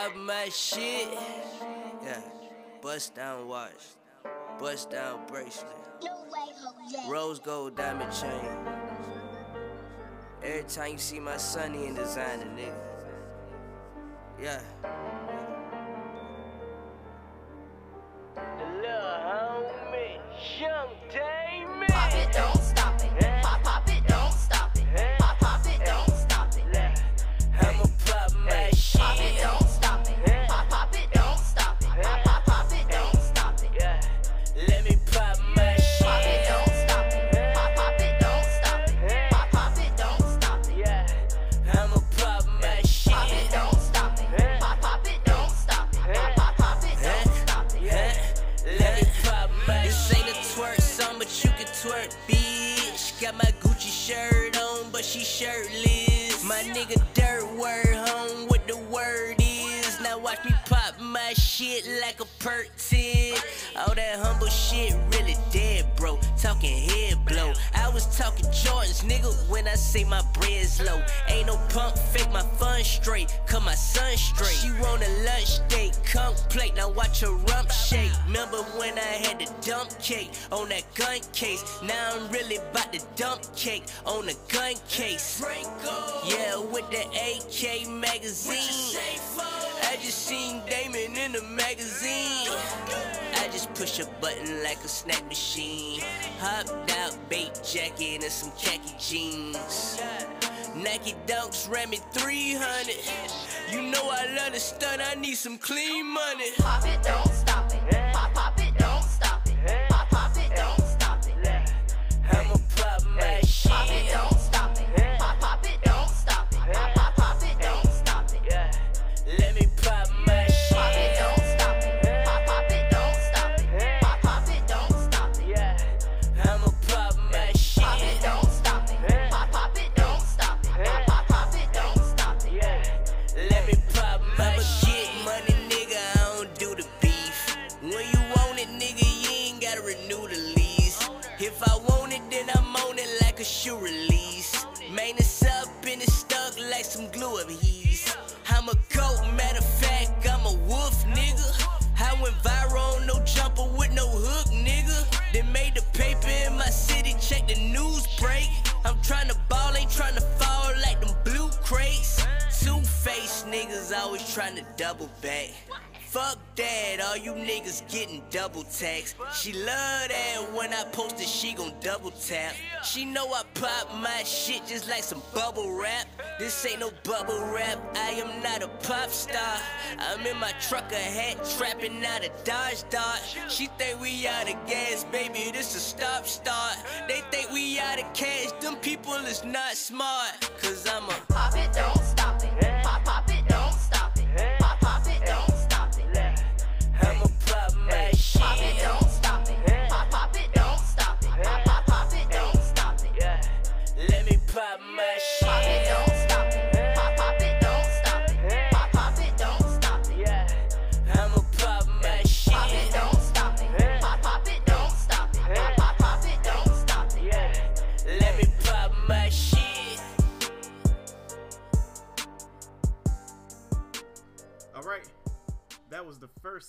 Up my shit. Yeah. Bust down watch. Bust down bracelet. Rose gold diamond chain. Every time you see my sonny in designer, nigga. Yeah. Shit like a perk 10. All that humble shit really. Talking head blow. I was talking Jordans, nigga, when I say my bread's low. Ain't no pump fake, my fun straight. Cut my son straight. She want a lunch date, come plate. Now watch her rump shake. Remember when I had the dump cake on that gun case? Now I'm really about to dump cake on the gun case. Yeah, with the AK magazine. I just seen Damon in the magazine. Just push a button like a snack machine. Hopped out, bait jacket and some khaki jeans. Nike dunks ran me 300. You know I love to stun, I need some clean money. Pop it, don't stop it. Pop, pop niggas always tryna double back. Fuck that, all you niggas getting double taxed. She love that when I post it, she gon' double tap. She know I pop my shit just like some bubble wrap. This ain't no bubble wrap, I am not a pop star. I'm in my trucker hat, trapping out a Dodge Dodge. She think we out of gas, baby, this a stop start. They think we out of cash, them people is not smart. Cause I'm a Pop it, don't stop it. Pop, pop it,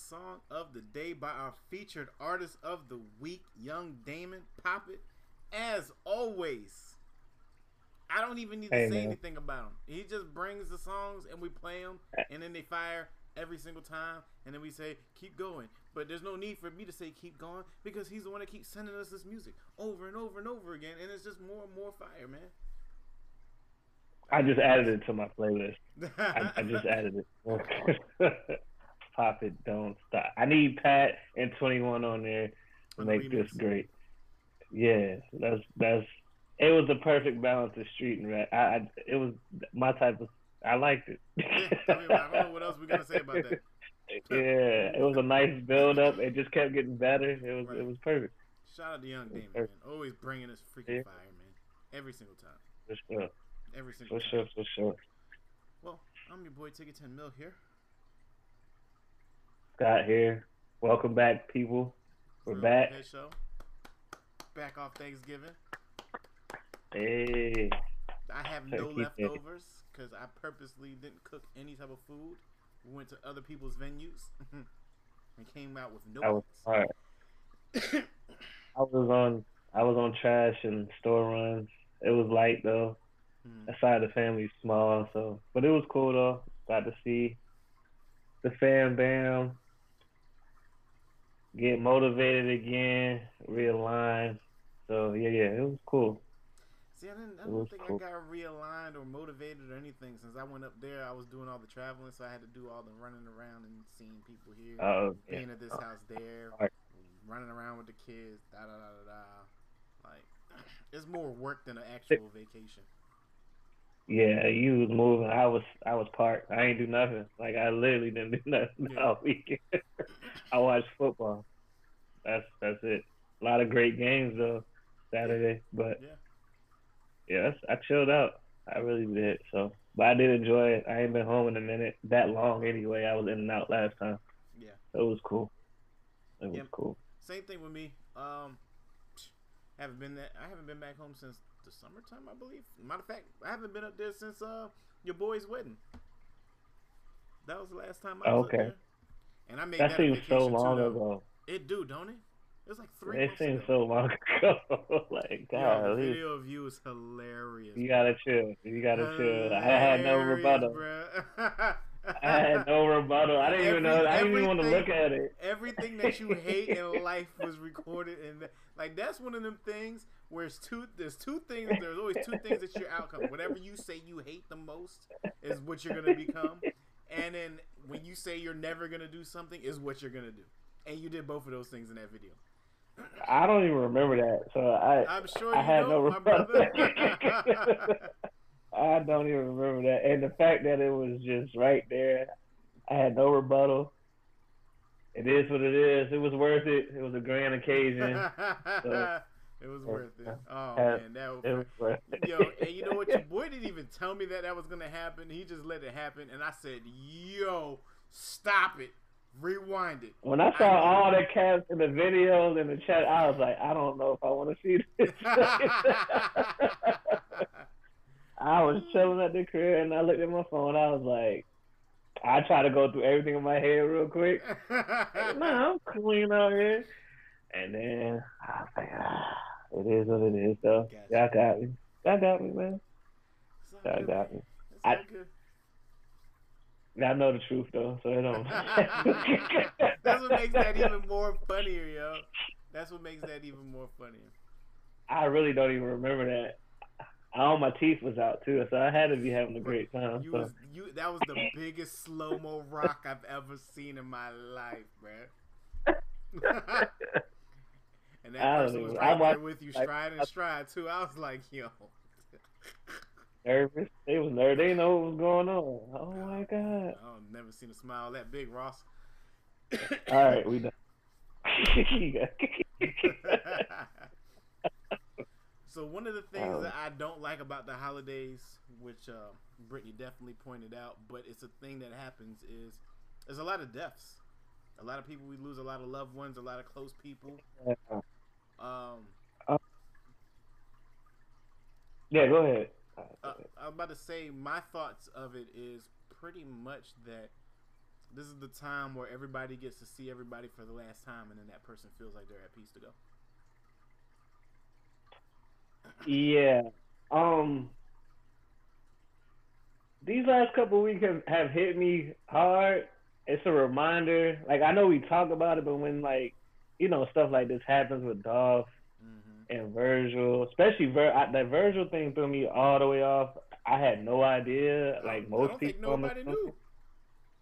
song of the day by our featured artist of the week, Young Damon. Pop it. As always, I don't even need to Hey, say man. anything about him. He just brings the songs and we play them, eh. and then they fire every single time, and then we say keep going. But there's no need for me to say keep going because he's the one that keeps sending us this music over and over and over again, and it's just more and more fire, man. I just added it to my playlist. I, I just added it. Pop it, don't stop. I need Pat and Twenty One on there to make this great. Yeah, that's that's. It was the perfect balance of street and rap. I, I it was my type of. I liked it. Yeah, I, mean, I don't know what else we're gonna say about that. yeah, it was a nice build up. It just kept getting better. It was Right. it was perfect. Shout out to Young Damon, man. Always bringing us freaking Yeah. fire, man. Every single time. For sure, Every single for time. sure, for sure. Well, I'm your boy Ticket 10 Mil here. Scott here. Welcome back, people. We're Real back. Show. Back off Thanksgiving. Hey, I have no leftovers because I purposely didn't cook any type of food We went to other people's venues and came out with no That was hard. I was on I was on trash and store runs. It was light though. Hmm. That side of the family's small, so but it was cool though. Got to see the fam bam get motivated again, realign. So yeah, yeah, it was cool. See, I didn't. I don't think cool. I got realigned or motivated or anything since I went up there. I was doing all the traveling, so I had to do all the running around and seeing people here, Oh being at this oh. house there, Right. running around with the kids. Da da da da da. Like, it's more work than an actual vacation. Yeah, you was moving. I was I was parked. I ain't do nothing. Like I literally didn't do nothing Yeah. all weekend. I watched football. That's that's it. A lot of great games though Saturday, but Yeah. yeah, that's, I chilled out. I really did. So, but I did enjoy it. I ain't been home in a minute that long anyway. I was in and out last time. Yeah. So it was cool. It was cool. Same thing with me. Um, haven't been that. I haven't been back home since the summertime, I believe. Matter of fact, I haven't been up there since uh your boy's wedding. That was the last time I was Okay. up there. And I made That that, seems so long too, ago. It do, don't it? It was like three. It seems ago. so long ago. like Yo, the video of you is hilarious. you gotta chill. You gotta chill. I had no Hilarious, rebuttal. I had no rebuttal. I didn't even know. I didn't even want to look at it. Everything that you hate in life was recorded, and like that's one of them things where it's two. There's two things. There's always two things that your outcome. Whatever you say you hate the most is what you're gonna become, and then when you say you're never gonna do something is what you're gonna do, and you did both of those things in that video. I don't even remember that. So I I'm sure I had don't, no my rebuttal. I don't even remember that. And the fact that it was just right there, I had no rebuttal. It is what it is. It was worth it. It was a grand occasion. it was worth it. Oh man, that was. It was worth it. Yo, and you know what? Your boy didn't even tell me that that was gonna happen. He just let it happen, and I said, "Yo, stop it, rewind it." When I saw all the caps in the videos in the chat, I was like, I don't know if I want to see this. I was chilling at the crib and I looked at my phone. I was like, I try to go through everything in my head real quick. Nah, I'm clean out here. And then I was like, ah, it is what it is, though. Gotcha. Y'all got me. Y'all got me, man. Y'all good, got me. I-. I know the truth, though, so it don't. That's what makes that even more funnier, yo. That's what makes that even more funnier. I really don't even remember that. All my teeth was out too, so I had to be having a great time. You So. was you. That was the biggest slow mo rock I've ever seen in my life, man. and that I person was right there with you, stride and stride too. I was like, yo. nervous. They was nervous. They know what was going on. Oh my god! I've never seen a smile that big, Ross. All right, we done. so one of the things Um, that I don't like about the holidays, which uh, Brittany definitely pointed out, but it's a thing that happens, is there's a lot of deaths. A lot of people we lose a lot of loved ones, a lot of close people. Um, yeah, go ahead. uh, I'm about to say my thoughts of it is pretty much that this is the time where everybody gets to see everybody for the last time, and then that person feels like they're at peace to go. Yeah. Um. These last couple weeks have, have hit me hard. It's a reminder. Like I know we talk about it, but when like you know stuff like this happens with Dolph Mm-hmm. and Virgil, especially Vir- I, that Virgil thing threw me all the way off. I had no idea. Like most people, nobody knew.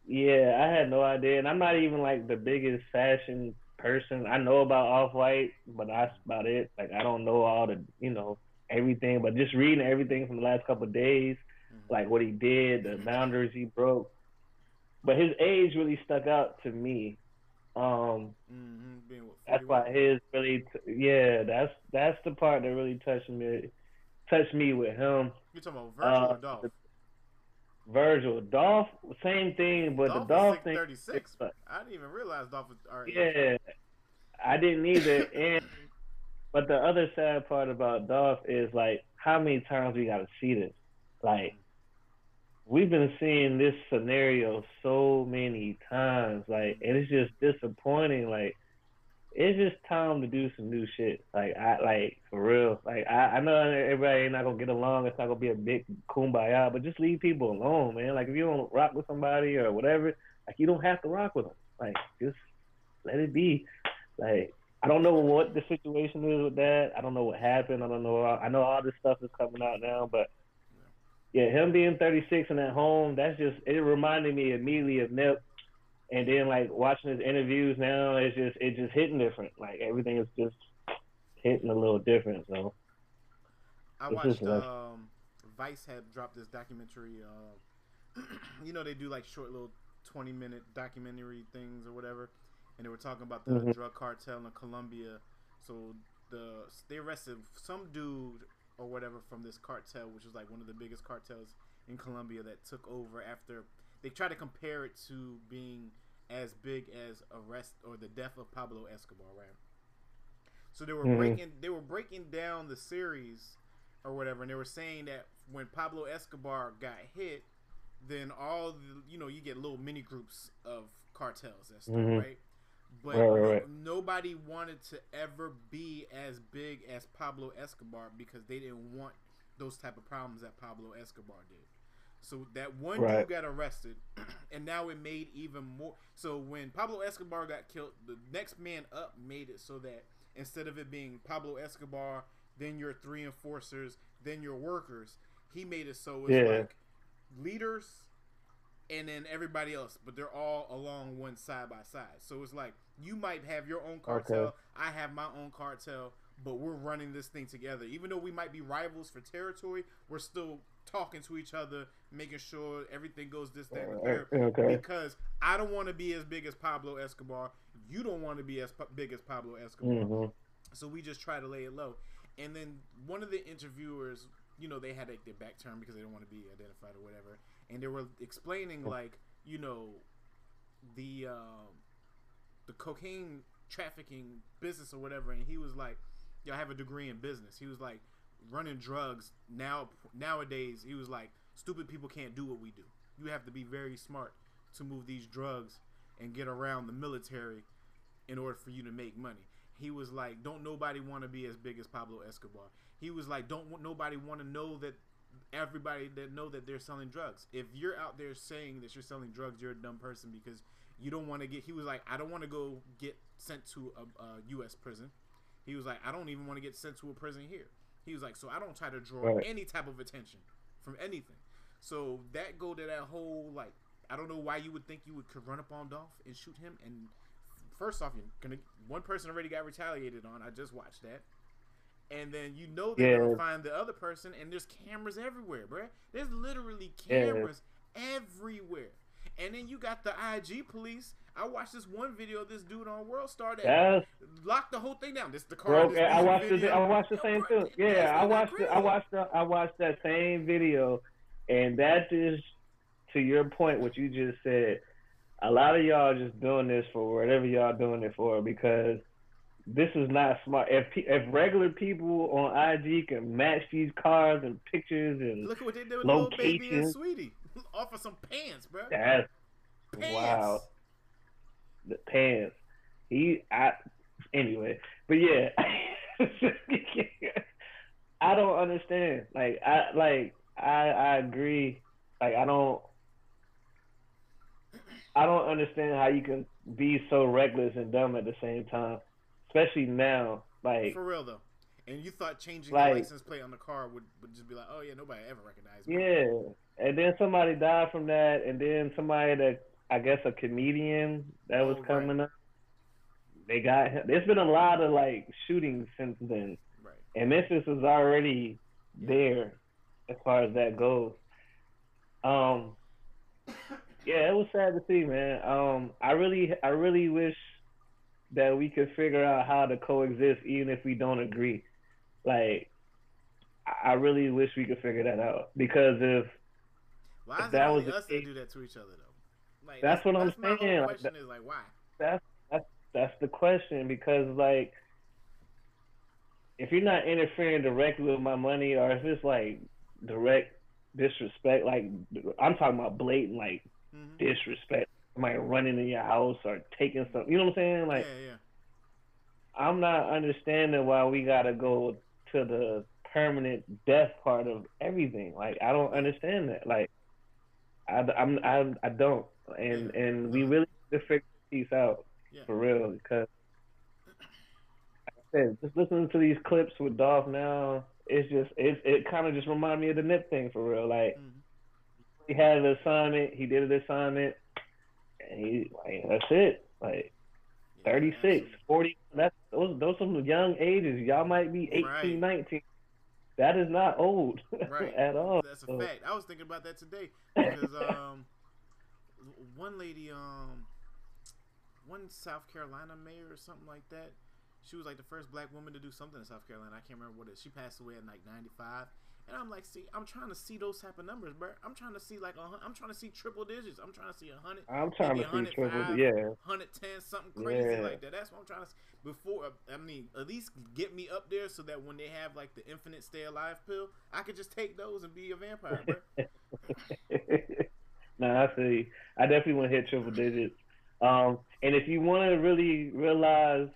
Yeah, I had no idea, and I'm not even like the biggest fashion person. I know about Off White, but that's about it. Like I don't know all the, you know, everything. But just reading everything from the last couple of days, Mhm. like what he did, the boundaries he broke. But his age really stuck out to me. Um, Mm-hmm. Being what, that's why his really, t- yeah, that's that's the part that really touched me, touched me with him. You're talking about Virgil Uh, or Dolph? Virgil, Dolph, same thing, but Dolph the Dolph thing, 36. but- uh, I didn't even realize Dolph was already. Yeah, I didn't either. And but the other sad part about Dolph is like how many times we got to see this. Like we've been seeing this scenario so many times, like, and it's just disappointing. Like, it's just time to do some new shit. Like, I like for real. Like, I, I know everybody ain't not gonna get along. It's not gonna be a big kumbaya, but just leave people alone, man. Like, if you don't rock with somebody or whatever, like, you don't have to rock with them. Like, just let it be. Like, I don't know what the situation is with that. I don't know what happened. I don't know. I know all this stuff is coming out now, but yeah, him being 36 and at home, that's just it reminded me immediately of Nip. And then like watching his interviews now, it's just it's just hitting different. Like everything is just hitting a little different. So I watched um, Vice had dropped this documentary. Uh, you know they do like short little twenty minute documentary things or whatever, and they were talking about the Mhm. drug cartel in Colombia. So the they arrested some dude or whatever from this cartel, which was like one of the biggest cartels in Colombia that took over after they try to compare it to being as big as arrest or the death of Pablo Escobar, right? So they were Mhm. breaking they were breaking down the series or whatever, and they were saying that when Pablo Escobar got hit, then all the, you know you get little mini groups of cartels and stuff, Mhm. right? But Right, right, right. nobody wanted to ever be as big as Pablo Escobar because they didn't want those type of problems that Pablo Escobar did. So that one Right. dude got arrested, and now it made even more. So when Pablo Escobar got killed, the next man up made it so that instead of it being Pablo Escobar, then your three enforcers, then your workers, he made it so it's Yeah. like leaders and then everybody else, but they're all along one side by side. So it's like you might have your own cartel, Okay. I have my own cartel, but we're running this thing together. Even though we might be rivals for territory, we're still talking to each other, making sure everything goes this, that, and the third. Okay. Because I don't want to be as big as Pablo Escobar. You don't want to be as big as Pablo Escobar. hmm So we just try to lay it low. And then one of the interviewers, you know, they had like, their back turned because they didn't want to be identified or whatever. And they were explaining like, you know, the um, the cocaine trafficking business or whatever. And he was like, "Yeah, I have a degree in business." He was like, running drugs now nowadays. He was like, stupid people can't do what we do. You have to be very smart to move these drugs and get around the military in order for you to make money. He was like, "Don't nobody want to be as big as Pablo Escobar." He was like, "Don't want- nobody want to know that everybody that know that they're selling drugs. If you're out there saying that you're selling drugs, you're a dumb person because you don't want to get." He was like, "I don't want to go get sent to a, a U.S. prison." He was like, "I don't even want to get sent to a prison here." He was like, "So I don't try to draw Right. any type of attention from anything." So that go to that whole like, I don't know why you would think you would could run up on Dolph and shoot him and first off, you're gonna one person already got retaliated on. I just watched that, and then you know they're Yeah. gonna find the other person, and there's cameras everywhere, bruh. There's literally Yeah. cameras everywhere, and then you got the IG police. I watched this one video of this dude on World Star that That's locked the whole thing down. This the car. Bro, this I watched the video. I watched the same that's Yeah, I watched the, I watched the, I watched that same video, and that is to your point. What you just said. A lot of y'all just doing this for whatever y'all doing it for because this is not smart. If if regular people on IG can match these cars and pictures and Look at what they did with little baby and sweetie. Off of some pants, bro. that's Pants. wow. the pants. He, I, anyway, but yeah, I don't understand. Like, I like, I, I agree. Like, I don't, I don't understand how you can be so reckless and dumb at the same time, especially now. Like, For real though. And you thought changing Like- the license plate on the car would, would just be like, oh yeah, nobody ever recognized me. yeah, and then somebody died from that, and then somebody that I guess a comedian that was Oh, right. coming up. They got him. There's been a lot of like shootings since then. Right. and Memphis is already Yeah. there as far as that goes. Um, yeah, it was sad to see, man. Um, I really, I really wish that we could figure out how to coexist, even if we don't agree. Like, I- really wish we could figure that out because if Why If is it that was us that case- do that to each other though? Like That's what I'm my whole saying, like, question is like, why? that's that's that's the question because like if you're not interfering directly with my money or if it's like direct disrespect. Like I'm talking about blatant like Mhm. disrespect. Somebody running in your house or taking something. You know what I'm saying? Like yeah, yeah. I'm not understanding why we gotta go to the permanent death part of everything. Like I don't understand that. Like I, I'm I, I don't. And and we really need to figure this piece out Yeah. for real because like I said, just listening to these clips with Dolph now, it's just it it kind of just reminded me of the Nip thing for real. Like Mhm. he had an assignment, he did an assignment, and he like that's it. Like 36, absolutely. 40. That's those those some young ages. Y'all might be 18, Right. 19. That is not old Right. at all. That's a fact. I was thinking about that today because um, one lady, um, one South Carolina mayor or something like that. She was like the first black woman to do something in South Carolina. I can't remember what it is. She passed away at like 95. And I'm like, see, I'm trying to see those type of numbers, bro. I'm trying to see like a, I'm trying to see triple digits. I'm trying to see a hundred, I'm trying to see triple. 105. Yeah, 110, something crazy Yeah. like that. That's what I'm trying to. s- Before, I mean, at least get me up there so that when they have like the infinite stay alive pill, I could just take those and be a vampire, bro. nah, I see. I definitely want to hit triple digits. Um, and if you want to really realize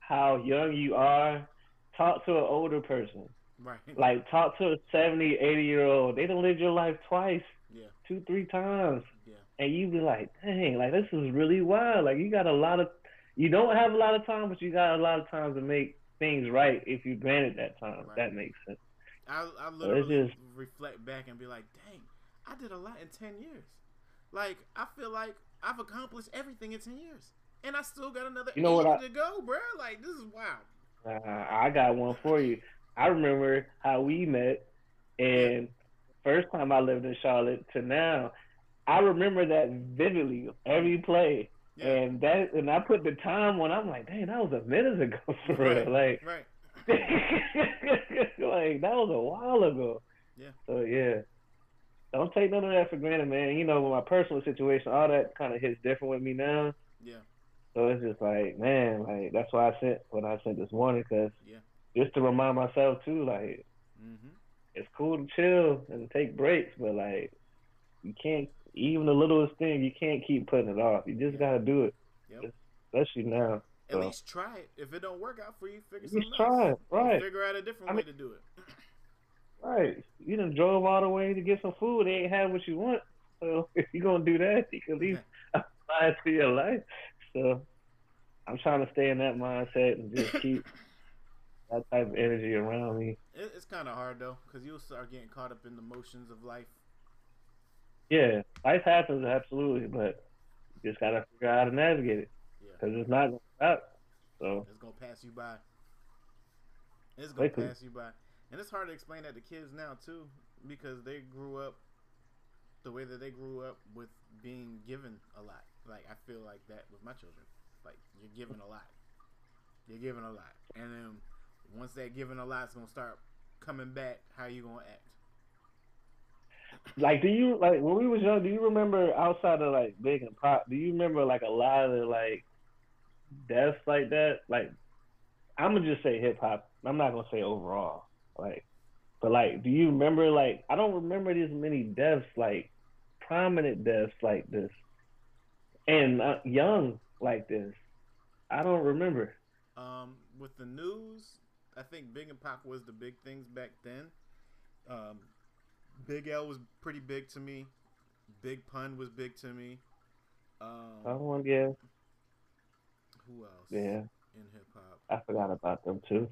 how young you are, talk to an older person. Right. Like talk to a 70, 80 year old. They done lived your life twice, yeah, two, three times. yeah, and you be like, dang, like this is really wild. Like you got a lot of, you don't have a lot of time, but you got a lot of time to make things right if you granted that time. Right. That makes sense. I I literally just- reflect back and be like, dang, I did a lot in ten years. Like I feel like I've accomplished everything in ten years, and I still got another You know what I- to go, bro. Like this is wild. Uh, I got one for you. I remember how we met, and first time I lived in Charlotte to now, I remember that vividly. Every play, Yeah, and that, and I put the time on. I'm like, dang, that was a minute ago for right, real. Like, right. like that was a while ago. Yeah. So yeah. Don't take none of that for granted, man. You know, with my personal situation, all that kind of hits different with me now. Yeah, So it's just like, man, like that's why I sent what I sent this morning, cause Yeah. Just to remind myself too, like mm-hmm. it's cool to chill and take breaks, but like you can't even the littlest thing, you can't keep putting it off. You just gotta do it, Yep. especially now. At So- least try it. If it don't work out for you, figure something try else. it, right. Figure out a different I way mean- to do it. Right. You done drove all the way to get some food. They ain't have what you want. So if you're gonna do that, you can at least apply it to your life. So I'm trying to stay in that mindset and just keep that type of energy around me. It, it's kind of hard though, because you'll start getting caught up in the motions of life. Yeah, life happens absolutely, but you just gotta figure out how to navigate it Yeah, because it's not gonna stop. So it's gonna pass you by. It's gonna pass you by, and it's hard to explain that to kids now too, because they grew up the way that they grew up with being given a lot. Like I feel like that with my children. Like you're given a lot, you're given a lot, and then once that given a lot's gonna start coming back, how you gonna act? like, do you like when we was young? Do you remember outside of like Big and Pop? Do you remember like a lot of like deaths like that? Like, I'm gonna just say hip hop. I'm not gonna say overall. Like, but like, do you remember like I don't remember this many deaths like prominent deaths like this, and uh, young like this. I don't remember. Um, with the news, I think Big and Pop was the big things back then. Um, Big L was pretty big to me. Big Pun was big to me. Um, I don't yeah, who else? yeah. In hip hop. I forgot about them too.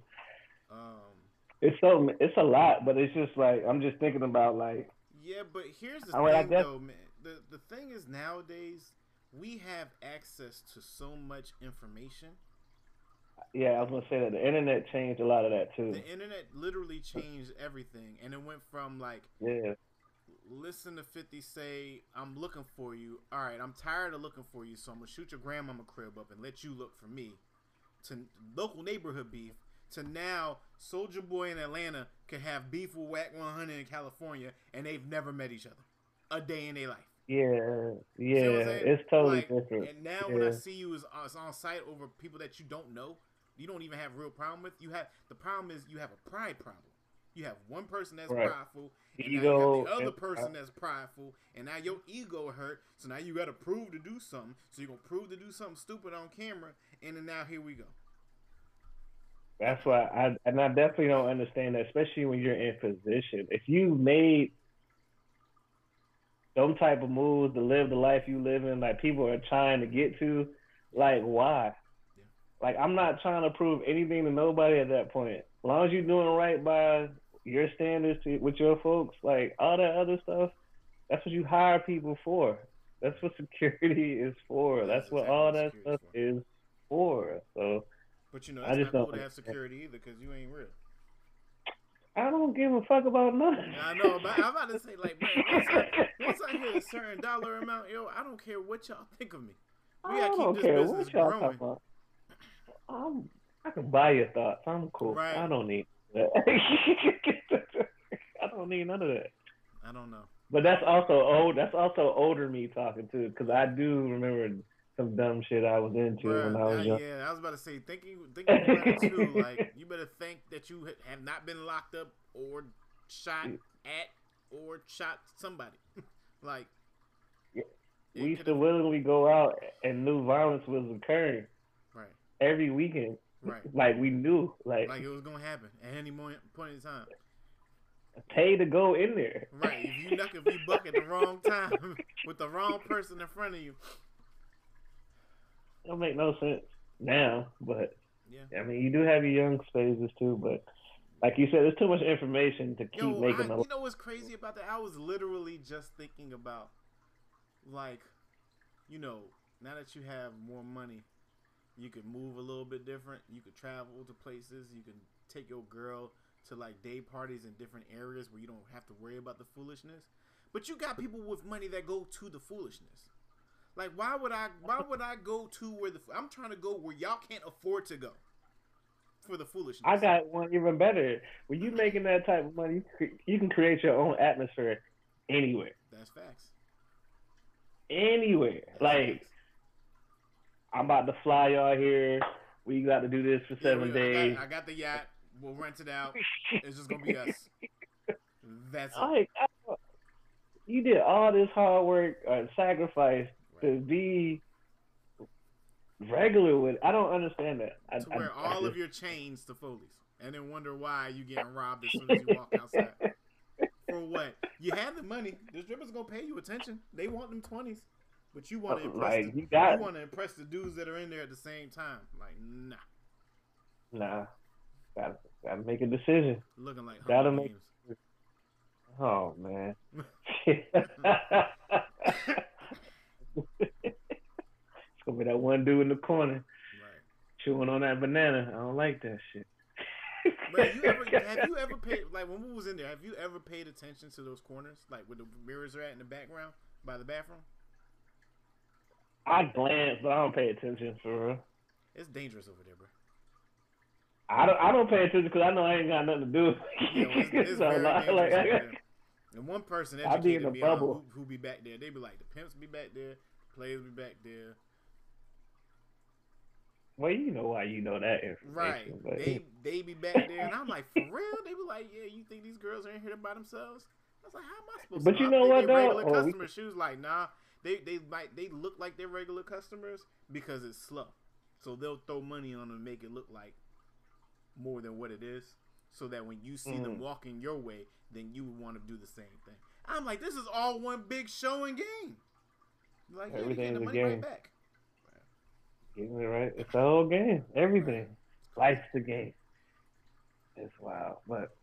Um, It's so it's a lot, but it's just like I'm just thinking about like yeah, but here's the I thing, guess- though, man. The the thing is nowadays we have access to so much information. Yeah, I was gonna say that the internet changed a lot of that too. The internet literally changed everything, and it went from like Yeah, listen to 50 say, I'm looking for you. All right, I'm tired of looking for you, so I'm to shoot your grandmama crib up and let you look for me. To local neighborhood beef, to now Soulja Boy in Atlanta could have beef with Wack 100 in California and they've never met each other a day in their life. yeah, See what I'm yeah. It's totally Like, different. And now when I see you as, as uh, on site over people that you don't know, you don't even have real problem with. You have the problem is you have a pride problem. You have one person that's Right. prideful, and now you Ego have the other and- uh, person that's prideful, and now your ego hurt. So now you got to prove to do something. So you're gonna prove to do something stupid on camera, and then now here we go. That's why I and I definitely don't understand that, especially when you're in position. If you made some type of moves to live the life you live in, like people are trying to get to, like why? Yeah. Like I'm not trying to prove anything to nobody at that point. As long as you're doing right by your standards to, with your folks, like all that other stuff, that's what you hire people for. That's what security is for. That's That's what exactly all that security's stuff is for. So. But you know, I just not cool don't to have security either because you ain't real. I don't give a fuck about nothing. I know, but I'm about to say like, man, once I, once I hit a certain dollar amount, yo, I don't care what y'all think of me. We gotta don't keep care this business what y'all growing. I'm, I can buy your thoughts. I'm cool. Right. I don't need that. I don't need none of that. I don't know. But that's also old. That's also older me talking too, because I do remember some dumb shit I was into Bruh, when I was uh, young. yeah, I was about to say, thinking, thinking about it too. Like, you better think that you have not been locked up or shot at or shot somebody. like, Yeah. We used to willingly go out and knew violence was occurring every weekend. right. Like we knew, like, Like it was gonna happen at any moment, point in time. pay to go in there. Right. If you knock, if you buck at the wrong time with the wrong person in front of you, Don't make no sense now, but yeah. I mean, you do have your young phases too, but like you said, there's too much information to keep Yo, making I, you know what's crazy about that? I was literally just thinking about, like, you know, now that you have more money, you could move a little bit different. You could travel to places. You can take your girl to like day parties in different areas where you don't have to worry about the foolishness. But you got people with money that go to the foolishness. Like, why would I? Why would I go to where the? I'm trying to go where y'all can't afford to go for the foolishness. I got one even better. When you making that type of money, you can create your own atmosphere anywhere, That's facts. anywhere. That's Like facts. I'm about to fly y'all here. We got to do this for Yeah, seven I got- days. I got, the yacht. We'll rent it out. It's just gonna be us. That's it. Like, I- you did all this hard work and sacrifice to be regular with. I don't understand that. I, To I- wear all of your chains to Follies, and then wonder why you getting robbed as soon as you walk outside. For what? You have the money. The strippers gonna pay you attention. They want them twenties, but you want to impress. Like, the, you got- want to impress the dudes that are in there at the same time. Like, nah, Nah, gotta gotta make a decision. looking like Gotta make- Games. Oh man. it's gonna be that one dude in the corner Right. chewing on that banana. I don't like that shit. But you ever, have you ever paid like when we was in there? Have you ever paid attention to those corners, like where the mirrors are at in the background by the bathroom? I glance, but I don't pay attention for real. It's dangerous over there, bro. I don't. I don't pay attention because I know I ain't got nothing to do. Yeah, well, it's, it's So, like- like- And one person I be in the me on bubble. who, who be back there. They be like, the pimps be back there, players be back there. Well, you know why you know that. Right. But, They they be back there, and I'm like, for real? They be like, yeah, you think these girls are in here by themselves? I was like, how am I supposed But to? you know? what, though? regular Oh, we- customers. She was like, nah, they they might they look like they're regular customers because it's slow, so they'll throw money on them and make it look like more than what it is, so that when you see them Mm. walking your way, then you would want to do the same thing. I'm like, this is all one big show and game. Like, Everything's the a money game. right back. Getting it right. It's the whole game. Everything. Life's the game. It's wild, but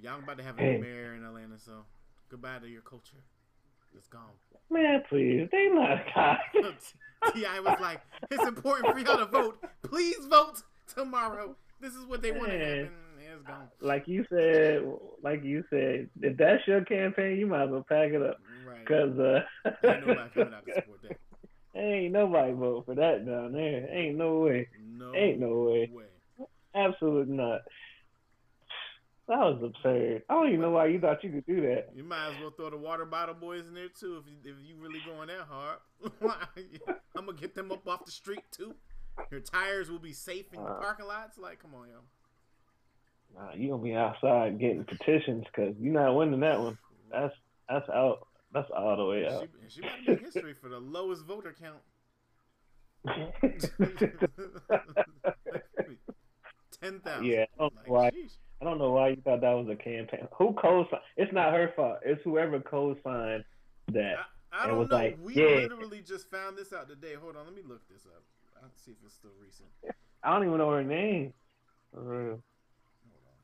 Y'all about to have a Hey. new mayor in Atlanta, so goodbye to your culture. It's gone. man, please, they not God. T.I. was like, "It's important for y'all to vote. Please vote tomorrow. This is what they want to happen." It's gone. like you said, like you said, if that's your campaign, you might as well pack it up, Right. cause uh, Ain't nobody coming out to support that. ain't nobody vote for that down there. Ain't no way. No. Ain't no way. way. Absolutely not. That was absurd. I don't even know why you thought you could do that. You might as well throw the water bottle boys in there too if you, if you really going that hard. I'm gonna get them up off the street too. Your tires will be safe in Uh. parking lots. Like, come on, yo. Nah, you gonna be outside getting petitions because you're not winning that one. That's that's out. That's all the way out. She, she might make history for the lowest voter count. Ten thousand. yeah, Like, why, sheesh. I don't know why you thought that was a campaign. Who co-signed? It's not her fault. It's whoever co-signed that. I, I don't was know. like, we yeah. literally just found this out today. Hold on, let me look this up. I'll see if it's still recent. I don't even know her name. For real. Hold on.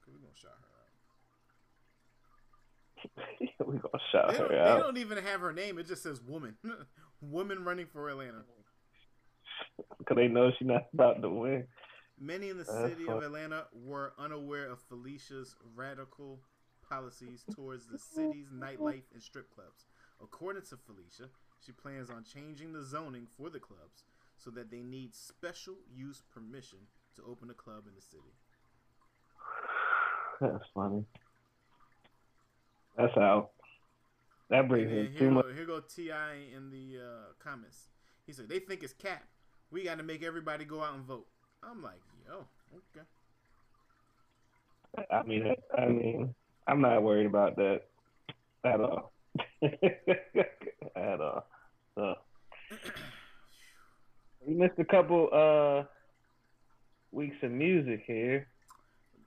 'Cause We're gonna shout her out. we gonna shout They don't, they don't even have her name. It just says woman. woman running for Atlanta. because they know she's not about to win. Many in the city of Atlanta were unaware of Felicia's radical policies towards the city's nightlife and strip clubs. According to Felicia, she plans on changing the zoning for the clubs so that they need special use permission to open a club in the city. That's funny. That's out. That brings in here, too much. go, here go T.I. in the uh, comments. He said they think it's cap. We got to make everybody go out and vote. I'm like, yo, okay. I mean, I mean, I'm not worried about that at all. at all. So we missed a couple uh weeks of music here.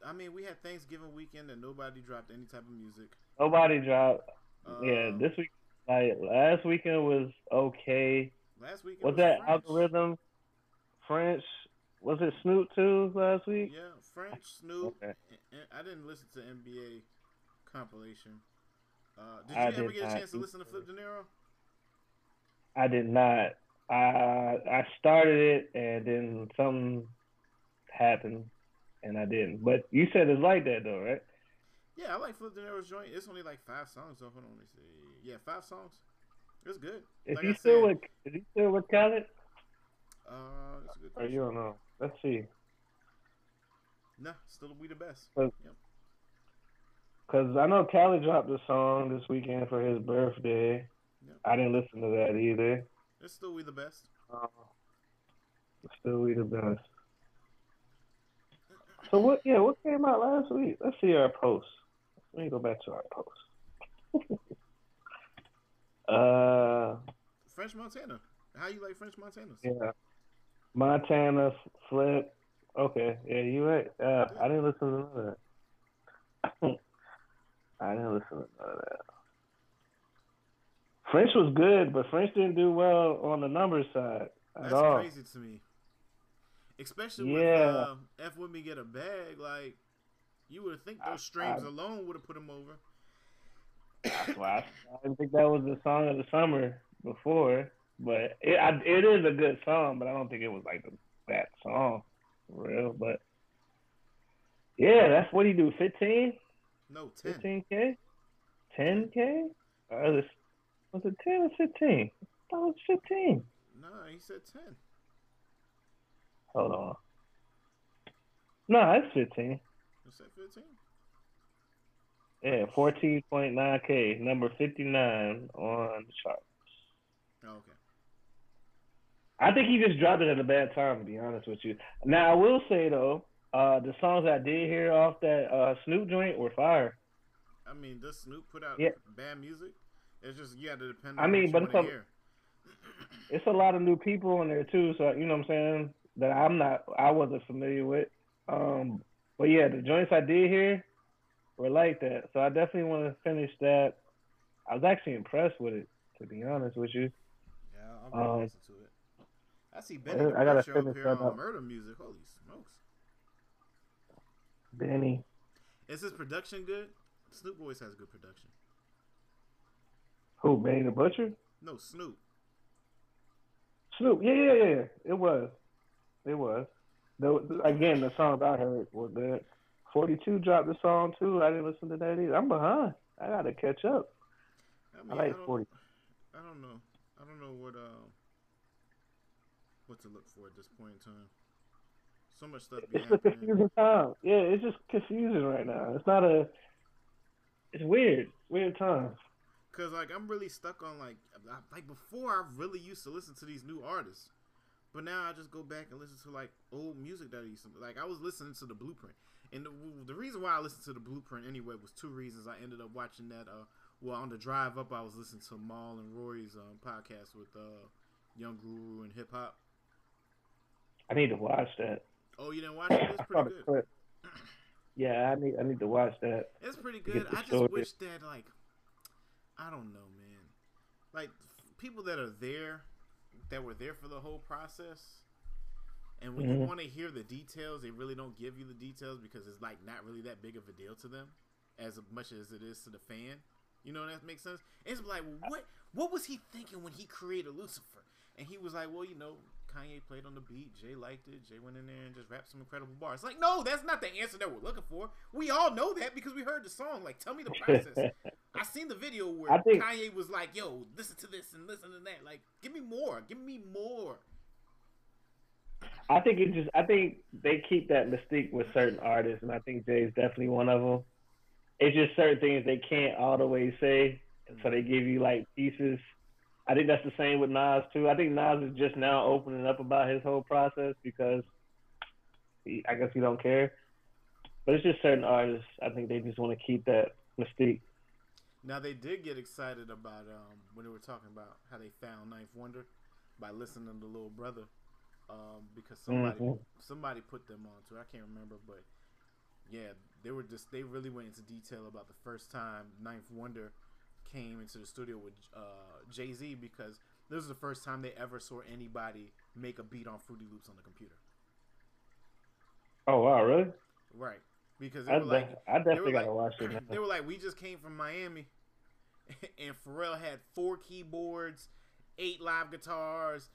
I mean, we had Thanksgiving weekend and nobody dropped any type of music. Nobody dropped. Uh, yeah, this week, like last weekend was okay. last weekend Was that French. algorithm French? Was it Snoop too last week? Yeah, French Snoop. Okay. I didn't listen to NBA compilation. Uh, did I you ever did get a chance to listen to. Flipp Dinero? I did not. I I started it and then something happened and I didn't. But you said it's like that though, right? Yeah, I like Flipp Dinero's joint. It's only like five songs. So hold on, let me see. Yeah, five songs. It's good. Is Like he I still said, with is he still with Khaled? Uh, that's a good Or you don't know? Let's see. Nah, still we the best. Uh, Yep. Cause I know Khaled dropped a song this weekend for his birthday. Yep. I didn't listen to that either. It's still we the best. Uh, still we the best. So what? Yeah, what came out last week? Let's see our post. Let me go back to our post. uh, French Montana. How you like French Montana? yeah, Montana flip. Okay, yeah, you right. Uh, I didn't listen to none of that. I didn't listen to none of that. French was good, but French didn't do well on the numbers side at That's all. crazy to me. Especially Yeah. with uh, F with me get a bag, like you would think those streams I- alone would have put him over. I, I didn't think that was the song of the summer before, but it I, it is a good song, but I don't think it was like the, that song, for real. But yeah, that's what he do. 15, No, ten. 15 k, ten k. Uh, was it- was it ten or fifteen? I thought it was fifteen. Nah, he said ten. Hold on. No, it's fifteen. He said fifteen. Yeah, fourteen point nine k, number fifty nine on the chart. Oh, okay. I think he just dropped it at a bad time, to be honest with you. Now I will say though, uh, the songs I did hear off that uh, Snoop joint were fire. I mean, does Snoop put out Yeah. bad music? It's just you to depend. on I mean, what you but it's a- It's a lot of new people in there too, so you know what I'm saying that I'm not, I wasn't familiar with. Um, but yeah, the joints I did hear were like that, so I definitely want to finish that. I was actually impressed with it, to be honest with you. Yeah, I'm Um, listen to it. I see Benny I gotta finish here that on up. murder music. Holy smokes! Benny, Is his production good? Snoop always has good production. who? Benny the Butcher? No, Snoop. Snoop, yeah, yeah, yeah. It was, it was. The, again, the songs I heard were good. Forty two dropped the song too. I didn't listen to that either. I'm behind. I gotta catch up. I mean, I I, like don't, forty. I don't know. I don't know what uh what to look for at this point in time. So much stuff It's happening. confusing time. Yeah, it's just confusing right now. It's not a. It's weird. Weird times. Cause like I'm really stuck on like like before I really used to listen to these new artists, but now I just go back and listen to like old music that I used to like. I was listening to the Blueprint, And the, the reason why I listened to the Blueprint anyway was two reasons. I ended up watching that. Uh, well, on the drive up, I was listening to Mal and Rory's um, podcast with uh, Young Guru and Hip Hop. I need to watch that. Oh, you didn't watch it? It's pretty good. Yeah, I need I need to watch that. It's pretty good. I just story. wish that like I don't know, man. Like people that are there that were there for the whole process and when you Mhm. want to hear the details, they really don't give you the details because it's like not really that big of a deal to them as much as it is to the fan. You know that makes sense? It's like what what was he thinking when he created Lucifer? And he was like, well, you know, Kanye played on the beat, Jay liked it, Jay went in there and just rapped some incredible bars. Like, no, that's not the answer that we're looking for. We all know that because we heard the song. Like, tell me the process. I seen the video where think- Kanye was like, "Yo, listen to this and listen to that. Like, give me more. Give me more." I think it just I think they keep that mystique with certain artists, and I think Jay's definitely one of them. It's just certain things they can't all the way say, so they give you like pieces. I think that's the same with Nas too. I think Nas is just now opening up about his whole process because he, I guess he don't care. But it's just certain artists. I think they just want to keep that mystique. Now they did get excited about um, when they were talking about how they found Ninth Wonder by listening to Little Brother, um, because somebody Mhm. somebody put them onto. it. I can't remember, but yeah, they were just they really went into detail about the first time Ninth Wonder came into the studio with uh, Jay Z because this was the first time they ever saw anybody make a beat on Fruity Loops on the computer. Oh wow, really? Right. Because they I, were like, I definitely gotta watch it. they were like, we just came from Miami, and Pharrell had four keyboards, eight live guitars,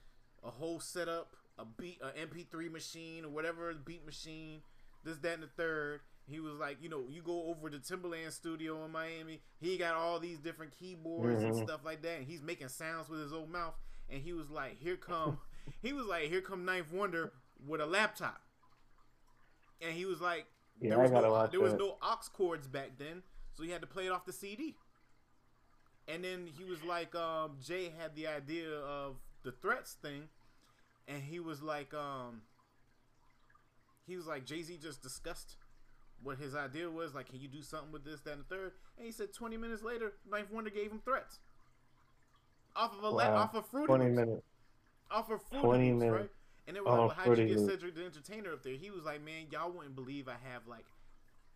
a whole setup, a beat, an MPC machine or whatever beat machine, this, that, and the third. He was like, you know, you go over to Timbaland studio in Miami. He got all these different keyboards and Mhm. stuff like that, and he's making sounds with his own mouth. And he was like, here come, he was like, here come Ninth Wonder with a laptop. And he was like, Yeah, there was no there was that. no aux cords back then, so he had to play it off the CD. And then he was like, um, Jay had the idea of the threats thing, and he was like, um, he was like, Jay Z just discussed what his idea was. Like, can you do something with this, that, and the third? And he said, 20 minutes later, Ninth Wonder gave him threats off of a Wow. off of Fruity Twenty Loops minutes. off of Fruity 20 Loops, minutes. right? And they were Oh, like, well, how'd you get. Cedric the Entertainer up there? He was like, man, y'all wouldn't believe I have like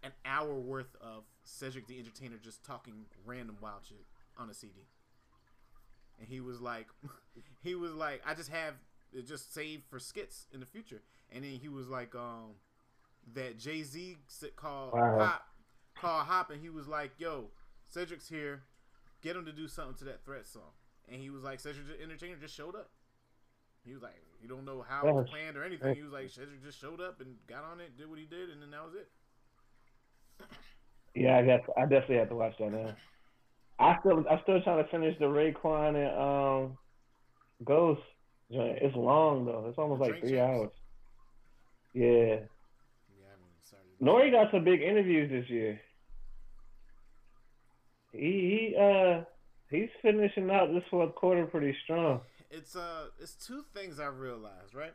an hour worth of Cedric the Entertainer just talking random wild shit on a CD. And he was like, he was like, I just have it just saved for skits in the future. And then he was like, um, that Jay Z called Wow. Hop, called Hop, and he was like, yo, Cedric's here, get him to do something to that threat song. And he was like, Cedric Entertainer just showed up. He was like, you don't know how it was planned or anything. He was like, Cedric just showed up and got on it, did what he did, and then that was it. Yeah, I got. I definitely have to watch that now. I still, I'm still trying to finish the Raekwon and um, Ghost. joint. It's long though. It's almost like three hours. Yeah, haven't even started. Nori got some big interviews this year. He, he uh, he's finishing out this fourth quarter pretty strong. It's uh, it's two things I realized, right?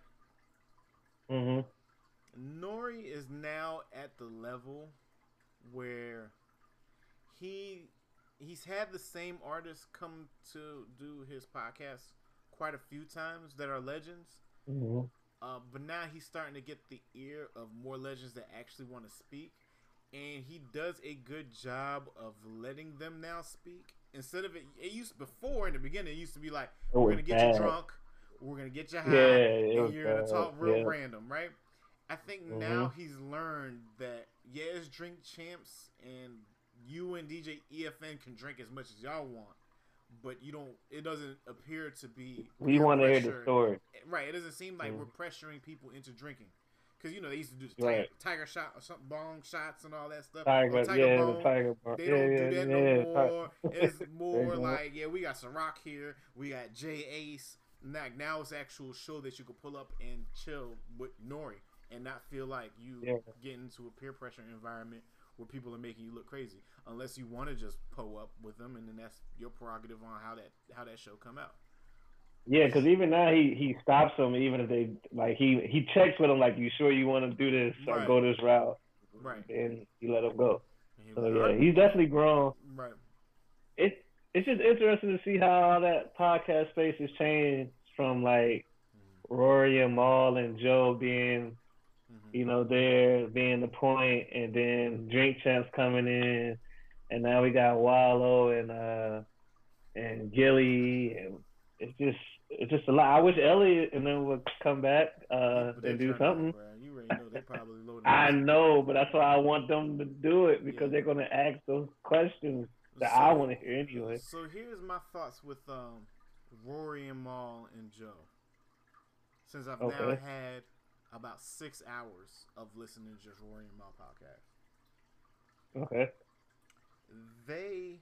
Mm-hmm. Nori is now at the level where he he's had the same artists come to do his podcast quite a few times that are legends. hmm Uh, but now he's starting to get the ear of more legends that actually want to speak, and he does a good job of letting them now speak. Instead of it, it used before in the beginning, it used to be like, "We're gonna get bad. you drunk, we're gonna get you high, Yeah, and you're gonna talk real yeah. random, right?" I think now he's learned that yeah, it's drink champs, and you and DJ EFN can drink as much as y'all want, but you don't. It doesn't appear to be. We want to hear the story. Right. It doesn't seem like Mhm. we're pressuring people into drinking. Because, you know, they used to do tiger, Right. tiger shot or something, bong shots and all that stuff. Tiger, or tiger yeah, the tiger. Bone. They yeah, don't yeah, do that yeah, no more. It's more like, yeah, we got Ciroc here. We got Jay Ace. Now, now it's actual show that you could pull up and chill with Nori and not feel like you Yeah. get into a peer pressure environment where people are making you look crazy. Unless you want to just pull up with them, and then that's your prerogative on how that how that show come out. Yeah, because even now he he stops them even if they like he he checks with them like you sure you want to do this or Right. go this route. Right. And he let them go. So yeah, he's definitely grown. right. It it's just interesting to see how that podcast space has changed from like mm-hmm. Rory and Mal and Joe being. You know, there being the point, and then Drink Champs coming in, and now we got Wallo and uh and Gillie, and it's just it's just a lot. I wish Elliott and them would come back uh and do something. up. You already know they probably loaded. I know, but that's why I want them to do it because Yeah. they're gonna ask those questions that So- I want to hear anyway. So here's my thoughts with um, Rory and Mal and Joe. Since I've now had about six hours of listening to just Rory and Mal podcast, Okay. they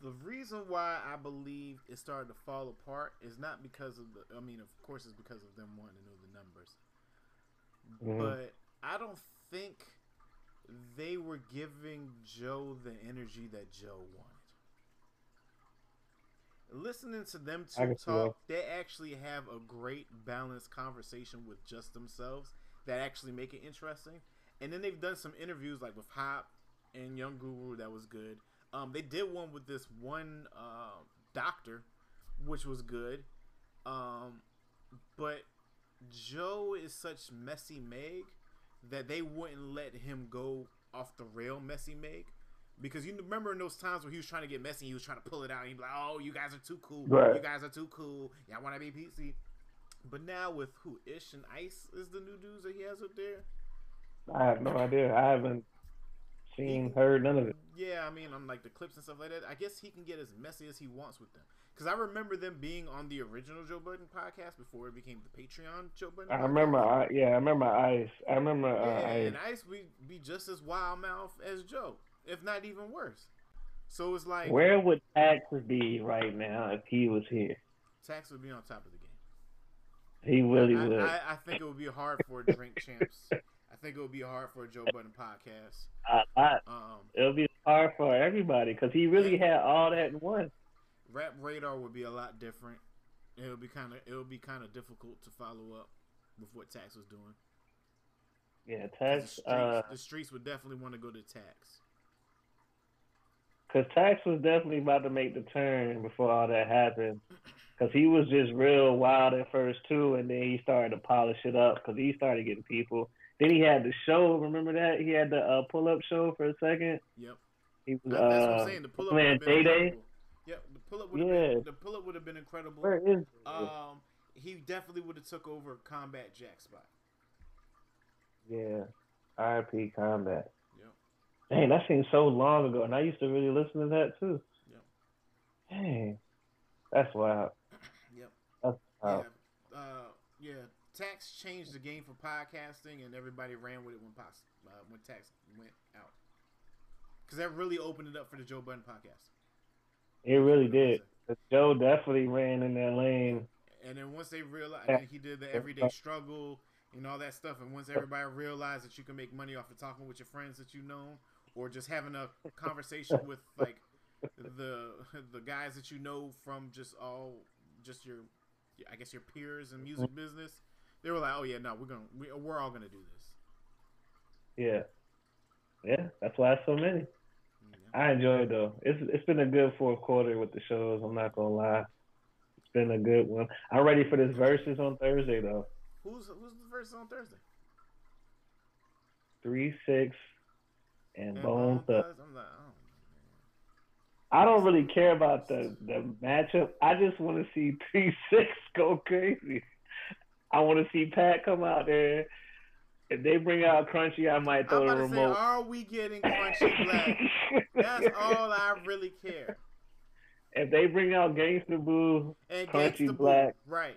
the reason why I believe it started to fall apart is not because of the. I mean, of course, it's because of them wanting to know the numbers, Mhm. but I don't think they were giving Joe the energy that Joe wanted. Listening to them two talk, they actually have a great balanced conversation with just themselves that actually make it interesting. And then they've done some interviews like with Hop and Young Guru that was good. Um, they did one with this one uh, doctor, which was good. Um, but Joe is such messy Meg that they wouldn't let him go off the rail messy Meg. Because you remember in those times when he was trying to get messy, he was trying to pull it out. And he'd be like, "Oh, you guys are too cool. Right. You guys are too cool. Y'all want to be PC." But now with who Ish and Ice is the new dudes that he has up there. I have no idea. I haven't seen, heard none of it. Yeah, I mean, I'm like the clips and stuff like that. I guess he can get as messy as he wants with them. Because I remember them being on the original Joe Budden podcast before it became the Patreon Joe Budden. I remember. I, yeah, I remember Ice. I remember uh, Yeah, Ice. and Ice we be just as wild mouth as Joe, if not even worse. So it's like Where would Taxes be right now if he was here? Tax would be on top of the game. He really I, would. I, I think it would be hard for Drink Champs. I think it would be hard for a Joe Budden podcast. A lot. Um, It'll be hard for everybody because he really had all that in one. Rap Radar would be a lot different. It would be kind of it would be kind of difficult to follow up with what Tax was doing. Yeah, The Tax. streets, Uh, the streets would definitely want to go to Tax. Cause Tax was definitely about to make the turn before all that happened. Cause he was just real wild at first too, and then he started to polish it up. Cause he started getting people. Then he had the show. Remember that he had the uh, pull up show for a second. Yep. He was That's what uh, I'm saying. The pull up man, would have been Day Day. Yep. The pull up would have Yeah. been the pull up would have been incredible. Where is? Um, he definitely would have took over Combat Jack spot. yeah, R.I.P. Combat. Dang, that seems so long ago, and I used to really listen to that too. Yep. Dang, that's wild. Yep. That's wild. Yeah. Uh, yeah. Tax changed the game for podcasting, and everybody ran with it when pos- uh, when Tax went out. Because that really opened it up for the Joe Budden podcast. It really did. Joe definitely ran in that lane. And then once they realized, he did the everyday struggle and all that stuff. And once everybody realized that you can make money off of talking with your friends that you know, or just having a conversation with like the the guys that you know from just all just your, I guess your peers in music mm-hmm. business, they were like, oh yeah, no, we're gonna we, we're all gonna do this. Yeah, yeah, that's why it's so many. Yeah. I enjoy it though. It's it's been a good fourth quarter with the shows. I'm not gonna lie. It's been a good one. I'm ready for this verses on Thursday though. Who's who's the first on Thursday? Three six and, And Bone Thugs. Thugs? I'm like, oh I don't really care about the the matchup. I just want to see P six go crazy. I want to see Pat come out there. If they bring out Crunchy, I might throw the to say, remote. are we getting Crunchy Black? That's all I really care. if they bring out Gangsta Boo And Crunchy Gangsta Boo, Black. right?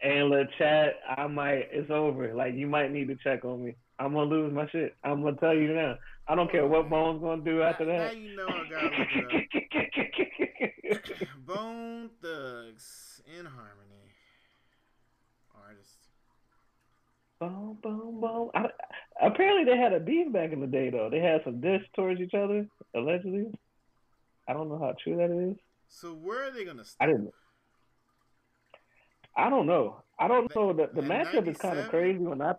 and let chat, I might. It's over. Like you might need to check on me. I'm gonna lose my shit. I'm gonna tell you now. I don't care what Bone's gonna do after that. now you know I gotta look it up. Bone Thugs in Harmony. Artist. boom, boom, boom. I, apparently, they had a beef back in the day, though. They had some diss towards each other, allegedly. I don't know how true that is. So where are they gonna I start? didn't. I don't know. I don't know. The, the matchup is kind of crazy when I.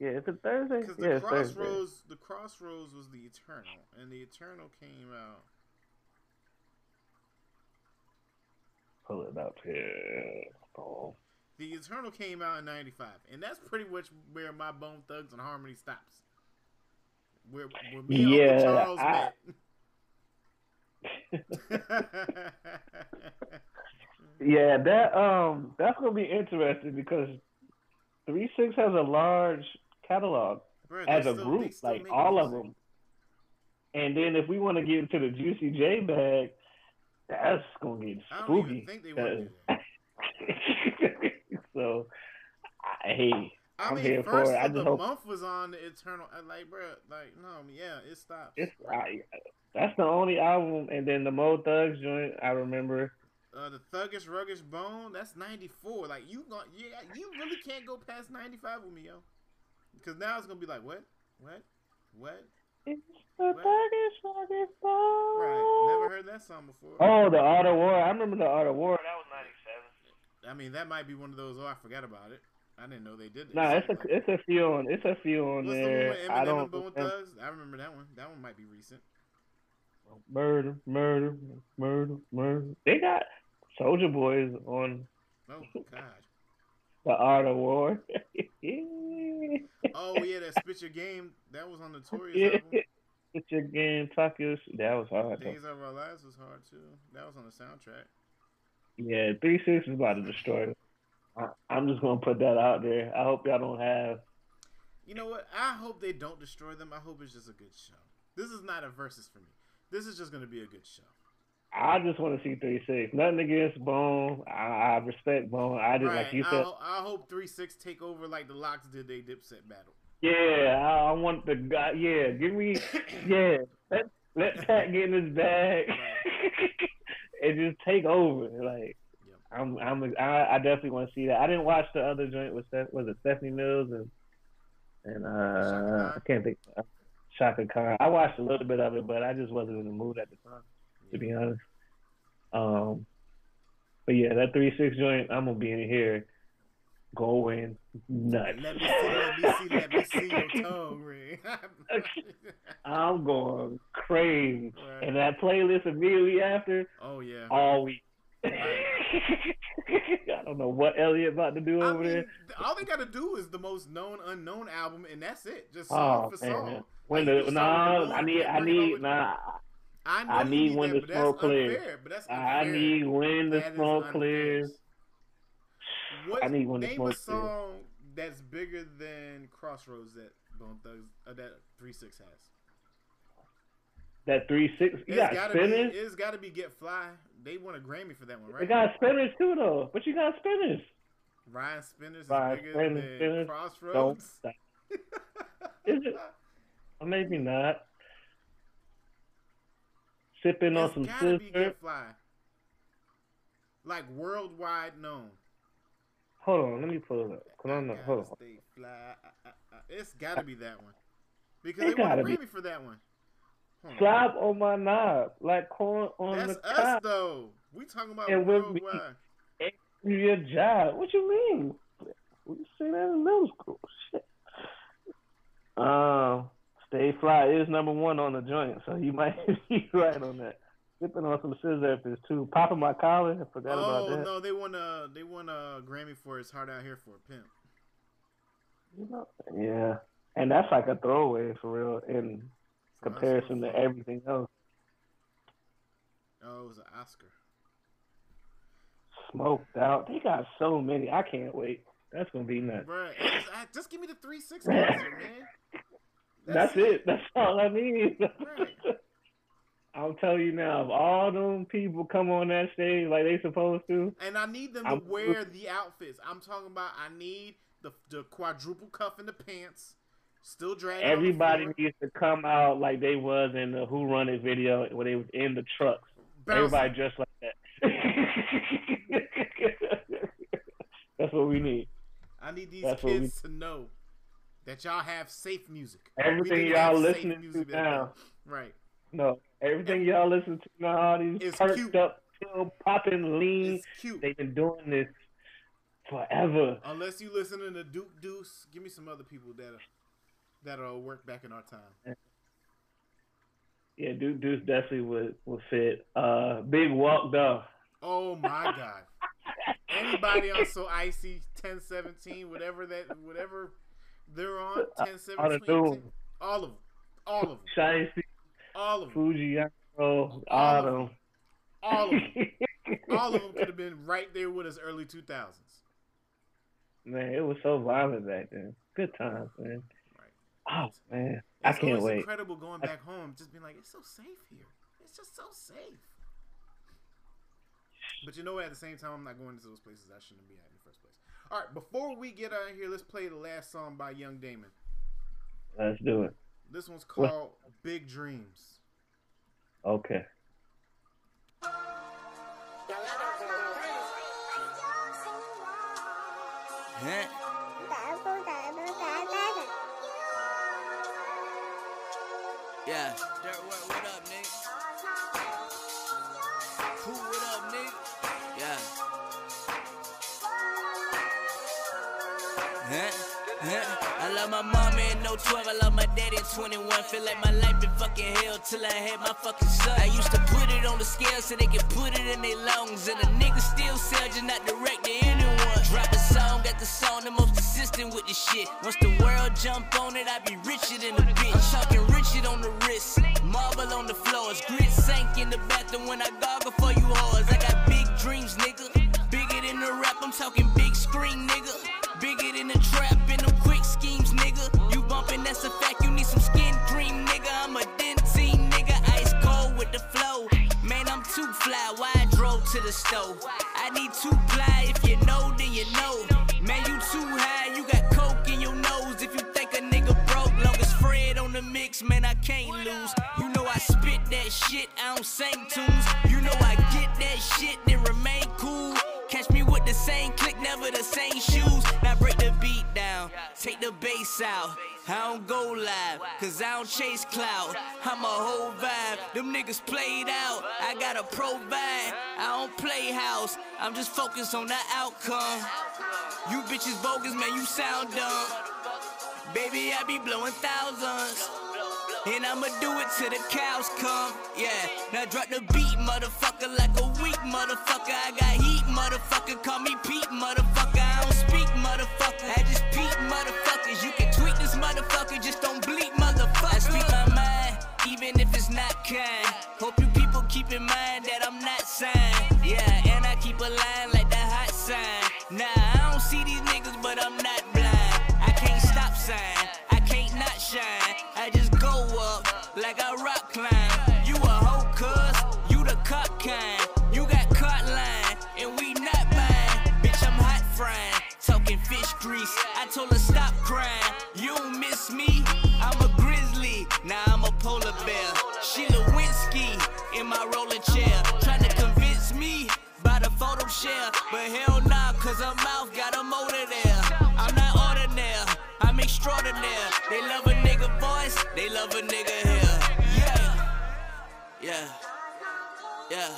Yeah, it's a Thursday. Because the Yeah, Thursday. Crossroads, the Crossroads was the Eternal, and the Eternal came out. Pull it up here. Oh. The Eternal came out in '95, and that's pretty much where my Bone Thugs-n-Harmony stops. Where, where me Yeah, Uncle Charles I- met. Yeah, that um, that's gonna be interesting because Three Six has a large catalog Bruh, as a still- group, like all of them. And then if we want to get into the Juicy J bag, that's gonna get I don't spooky. even think they want to do that. so, I, hey, I I'm mean, here for first it. I just the hope- month was on the Eternal. Like, bro, like, no, yeah, it stops. it's I, that's the only album. And then the Mo Thugs joint, I remember. uh, the Thuggish Ruggish Bone, that's 94. Like, you yeah, you really can't go past 95 with me, yo. Because now it's going to be like, what? What? What? It's the What? Thuggish Ruggish Right. Never heard that song before. Oh, the Art of War. I remember the Art of War. That was '97. I mean, that might be one of those, oh, I forgot about it. I didn't know they did it. Nah, it's a it's a few on it's a few on What's the there. one I don't and Bone remember. Thugs? I remember that one. That one might be recent. murder, murder, murder, murder. They got Soldier Boys on Oh, God. The Art of War. Oh, yeah, that Spit Your Game. That was on the Notorious yeah, album. it's your game, talk your. That was hard. Though. Days of Our Lives was hard, too. That was on the soundtrack. Yeah, three six is about to destroy them. I, I'm just gonna put that out there. I hope y'all don't have. You know what? I hope they don't destroy them. I hope it's just a good show. This is not a versus for me. This is just going to be a good show. I just want to see three six. Nothing against Bone. I respect Bone. I just right. like you said. ho- I hope 3 6 take over like the LOX did they Dipset battle. Yeah, I, I want the guy. Yeah, give me. Yeah, let let Pat get in his bag and just take over. Like, Yep. I'm, I'm, I, I definitely want to see that. I didn't watch the other joint with Steph, was it Stephanie Mills and and uh? I can't think. Uh, Chaka Khan. I watched a little bit of it, but I just wasn't in the mood at the time, to be honest. Um, but yeah, that three six joint, I'm gonna be in here going nuts. Let me see, let me see, let me see your tongue ring. I'm going crazy. Right. And that playlist immediately after, oh yeah. all week. I don't know what Elliott about to do I over mean, there. all they gotta do is the most known unknown album, and that's it. Just Oh song for man, song. when Like, the can no, I need, I need, over- nah, I, I need when that, the smoke clears. I need when the That smoke clears. What, I need when the name a song that's bigger than Crossroads that Bone Thugs uh, that Three Six has. That three six, you It's got gotta spinners. be. It's gotta be Get Fly. They won a Grammy for that one, right? They got spinners too, though. But you got spinners. Ryan Spinners is bigger Spinners, than Spinners. Don't Crossroads. stop. Is it? Or maybe not. Sipping on some gotta be sister. Like worldwide known. Hold on, let me pull it up. Hold on, I hold on. gotta fly. Uh, uh, uh, It's gotta be that one. Because It they won a gotta be. Grammy for that one. On. Slap on my knob, like corn on That's the us though. We talking about And worldwide. Do your job. What you mean? We say that in middle school. Shit. Um, Stay Fly is number one on the joint, so you might be right on that. Sipping on some scissor if it's too. Popping my collar. I forgot about Oh that. no, they won a they won a Grammy for "It's Hard Out Here for a Pimp." You know, Yeah, and that's like a throwaway for real in us, comparison to everything else. Oh, it was an Oscar. Smoked out. They got so many. I can't wait. That's gonna be nuts. Bruh, just, ah, just give me the three six concert, man. That's, it. That's all I need. Right. I'm telling you now, if all them people come on that stage like they supposed to, And I need them to I'm- wear the outfits. I'm talking about. I need the the quadruple cuff in the pants, still dragging. everybody needs to come out like they was in the Who Run It video when they was in the trucks. bouncing. Everybody dressed like that. That's what we need. I need these That's we- kids to know that y'all have safe music. Everything y'all listening to now. Right. No, everything y'all listen to now, all these It's perked cute. up, pill popping, lean. It's cute. They've been doing this forever. Unless you listening to Duke Deuce, give me some other people that that'll work back in our time. Yeah, Duke Deuce definitely would would fit. Uh, Big Walk though. Oh my god. Anybody on so icy 1017, whatever that whatever they're on, 1017, All of them. all of them. All of them. Shiesty, All of them. Foogiano, All Autumn. All of them. All of them could have been right there with us early 2000s. man, it was so violent back then. Good times, man. Right. Oh man, I can't wait. incredible going back home, just being like, it's so safe here. It's just so safe. But you know what? At the same time, I'm not going to those places I shouldn't be at in the first place. All right, before we get out of here, let's play the last song by Young Damon. Let's do it. This one's What? called Big Dreams. Okay. Huh? Yeah. No 12, I love my daddy in 21. Feel like my life been fucking hell till I had my fucking son. I used to put it on the scale so they could put it in their lungs. And a nigga still sell, just not direct to anyone. Drop a song, got the song the most consistent with the shit. Once the world jump on it, I be richer than a bitch. I'm talking Richard on the wrist, marble on the floors, grit sank in the bathroom when I goggle for you whores. I got big dreams, nigga. Bigger than the rap, I'm talking big screen, nigga. To the stove? I need two ply. If you know, then you know. Man, you too high. You got coke in your nose. If you think a nigga broke, long as Fred on the mix, man, I can't lose. You know I spit that shit. I don't sing tunes. You know I get that shit, bass out. I don't go live, cause I don't chase clout. I'm a whole vibe, them niggas played out. I gotta provide, I don't play house. I'm just focused on the outcome. You bitches bogus, man, you sound dumb. Baby, I be blowing thousands. And I'ma do it till the cows come. Yeah, now drop the beat, motherfucker, like a weak motherfucker. I got heat, motherfucker. Call me Pete, motherfucker. I don't speak, motherfucker. I just even if it's not kind. Hope you people keep in mind that I'm not signed. Yeah, and I keep a line They love a nigga voice, they love a nigga hair. Yeah, yeah, yeah.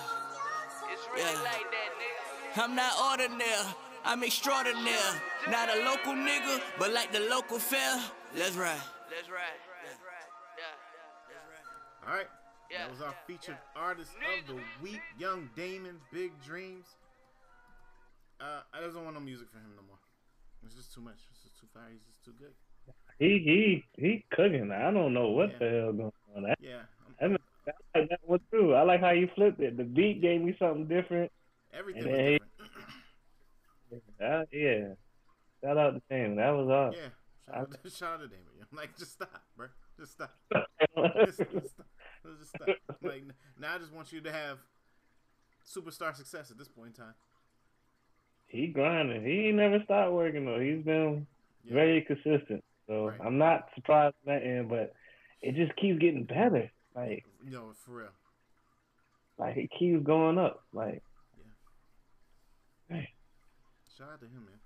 yeah. I'm not ordinary, I'm extraordinary. Not a local nigga, but like the local fair. Let's ride. Let's ride. Let's ride. Yeah, let's ride. All right. That was our featured artist of the week, Young Damon, Big Dreams. Uh, I just don't want no music for him no more. It's just too much. It's just too far. He's just too good. He he he cooking. I don't know what Yeah. the hell going on. I, Yeah, I, I like that one too. I like how you flipped it. The beat gave me something different. everything was he- different. Uh, yeah. Shout out to Damon. That was up. yeah, shout out, to, shout out to Damon. I'm like, just stop, bro. Just stop. Just, just stop. Just stop. Like now, I just want you to have superstar success at this point in time. he grinding. He ain't never stopped working though. He's been Yeah. very consistent. So Right. I'm not surprised on that end, but it just keeps getting better. Like You know, for real. like it keeps going up. Like yeah. Shout out to him, man.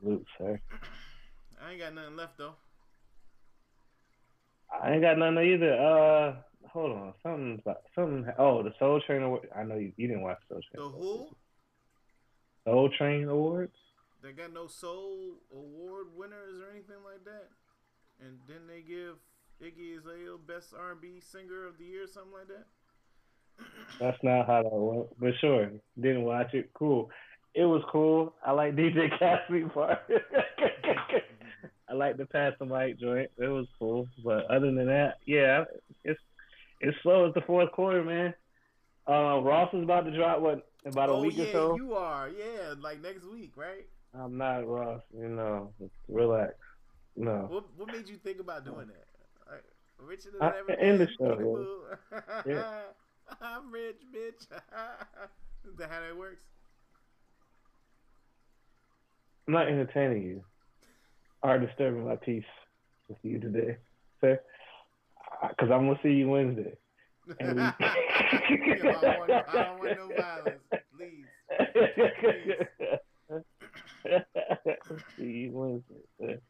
salute, sir. I ain't got nothing left though. I ain't got nothing either. Uh, hold on, something, about- something. Oh, the Soul Train Trainer. I know you, you didn't watch Soul Train. The who? Soul Train Awards. They got no Soul Award winners or anything like that. And then they give Iggy Azalea Best R&B Singer of the Year, something like that. That's not how that went, but sure. Didn't watch it. Cool. It was cool. I like DJ Cassidy part. I like the pass the mic joint. It was cool. But other than that, yeah, it's it's slow as the fourth quarter, man. Uh, Ross is about to drop what about a oh week yeah, or so. you are. Yeah, like next week, right? I'm not Ross. You know, relax. No. What What made you think about doing that? Like, richer than I- ever. in the show. Yeah. I'm rich, bitch. Is that how that works? I'm not entertaining you or disturbing my peace with you today, sir. Because I'm gonna see you Wednesday. We- Yo, I, don't want, I don't want no violence, please. see you Wednesday, sir.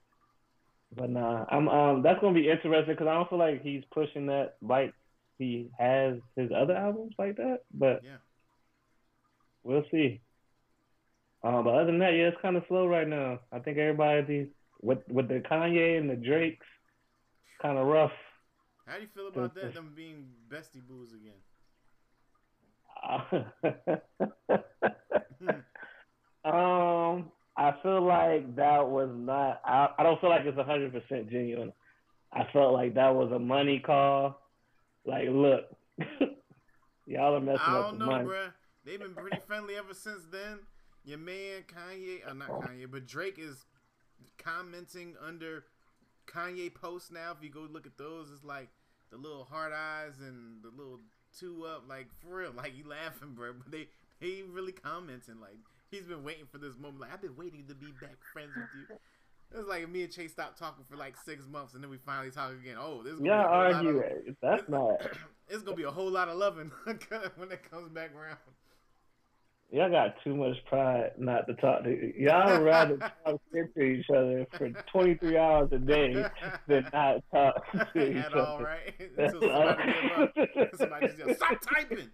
But nah, I'm um that's gonna be interesting because I don't feel like he's pushing that like he has his other albums like that. But Yeah. we'll see. Um, but other than that, yeah, it's kind of slow right now. I think everybody with with the Kanye and the Drakes, kind of rough. How do you feel about that? Them being bestie boos again? um, I feel like that was not. I, I don't feel like it's hundred percent genuine. I felt like that was a money call. Like, look, y'all are messing I up don't the know, money. bruh. They've been pretty friendly ever since then. Your man Kanye, uh, not Kanye, but Drake is commenting under Kanye posts now. If you go look at those, it's like the little heart eyes and the little two up, like for real, like you laughing, bro. But they they really commenting like he's been waiting for this moment. Like I've been waiting to be back friends with you. It's like me and Chase stopped talking for like six months, and then we finally talk again. Oh, this is gonna Y'all be a whole lot argue. of- That's not. it's gonna be a whole lot of loving when it comes back around. Y'all got too much pride not to talk to. Y'all rather talk shit to each other for 23 hours a day than not talk to each At other. all, right? Until somebody. Somebody just yell, stop typing.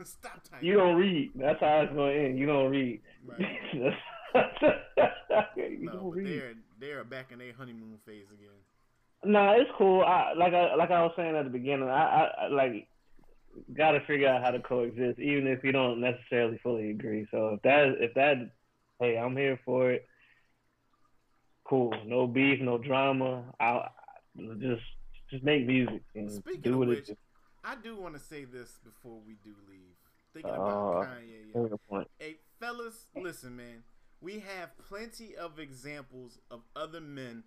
Stop typing. You don't read. That's how it's going to end. You don't read. Right. you No, don't read. they're they're back in their honeymoon phase again. No, it's cool. I like I like I was saying at the beginning. I, I, I like got to figure out how to coexist, even if you don't necessarily fully agree. So if that if that, hey, I'm here for it. Cool. No beef, no drama. I'll just just make music and Speaking do what which, it. I do want to say this before we do leave. Thinking Uh, about Kanye. Bring the point. Hey, fellas, listen, man. We have plenty of examples of other men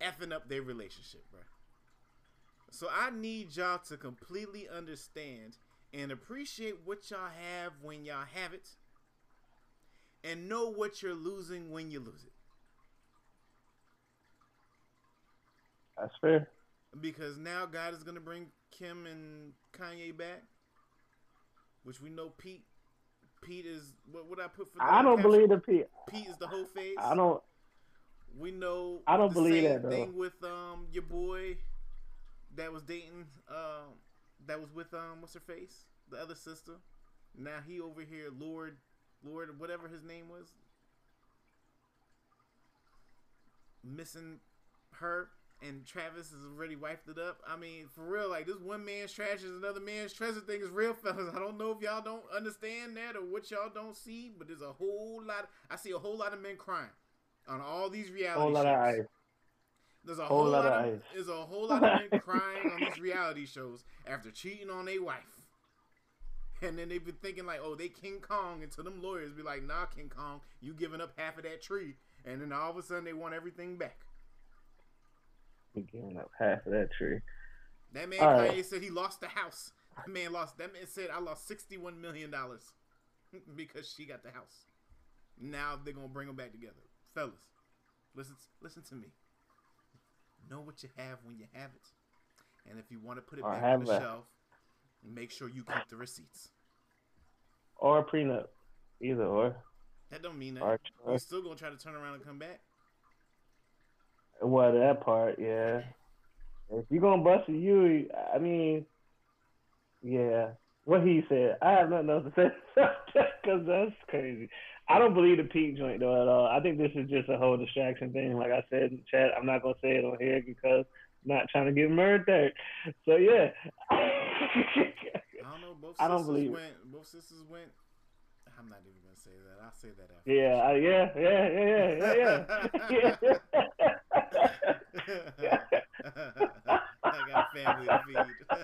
effing up their relationship, bro. So I need y'all to completely understand and appreciate what y'all have when y'all have it, and know what you're losing when you lose it. That's fair. Because now God is gonna bring Kim and Kanye back, which we know Pete. Pete is what would I put for? the I don't caption? believe the Pete. Pete is the whole face. I don't. We know. I don't the believe that, though. thing with um your boy that was dating um that was with um what's her face the other sister. Now he over here, Lord, Lord, whatever his name was, missing her, and Travis has already wiped it up. I mean, for real, like this one man's trash is another man's treasure thing is real, fellas. I don't know if y'all don't understand that or what y'all don't see, but there's a whole lot. I see a whole lot of men crying on all these reality Whole lot shows. of ice. There's a Whole whole, lot lot, of of, ice. there's a whole lot of men crying on these reality shows after cheating on their wife. And then they've been thinking like, oh, they King Kong until them lawyers be like, nah, King Kong, you giving up half of that tree. And then all of a sudden they want everything back. Giving up half of that tree. That man All Kanye right. said he lost the house. That man lost that man said I lost sixty one million dollars because she got the house. Now they're gonna bring them back together. Fellas, listen listen to me. Know what you have when you have it. And if you want to put it Or back on the shelf, make sure you keep the receipts. Or a prenup. Either or. That don't mean Or that. You're still gonna try to turn around and come back. Well, that part, yeah. If you're gonna bust a you, I mean, yeah. What he said, I have nothing else to say because that's crazy. I don't believe the Pete joint though at all. I think this is just a whole distraction thing. Like I said in the chat, I'm not gonna say it on here because I'm not trying to get murdered. So yeah. I don't know. Both I don't sisters believe it. went. Both sisters went. I'm not even gonna say that. I'll say that after. yeah, I, yeah, yeah, yeah, yeah, yeah, yeah. I got family to feed.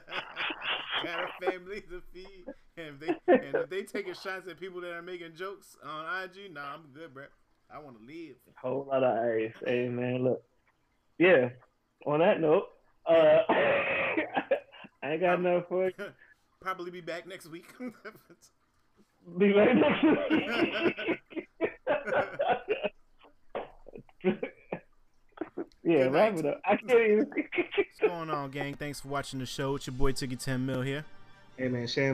got a family to feed. And if they and if they taking shots at people that are making jokes on IG, nah, I'm good, bro. I want to live. Whole lot of ice. Hey man, look. Yeah. On that note, uh, I ain't got enough for it. Probably be back next week. Be right next week. yeah, Good wrap night. it up. I can't even. What's going on, gang? Thanks for watching the show. It's your boy Ticky 10 Mil here. Hey man, Sham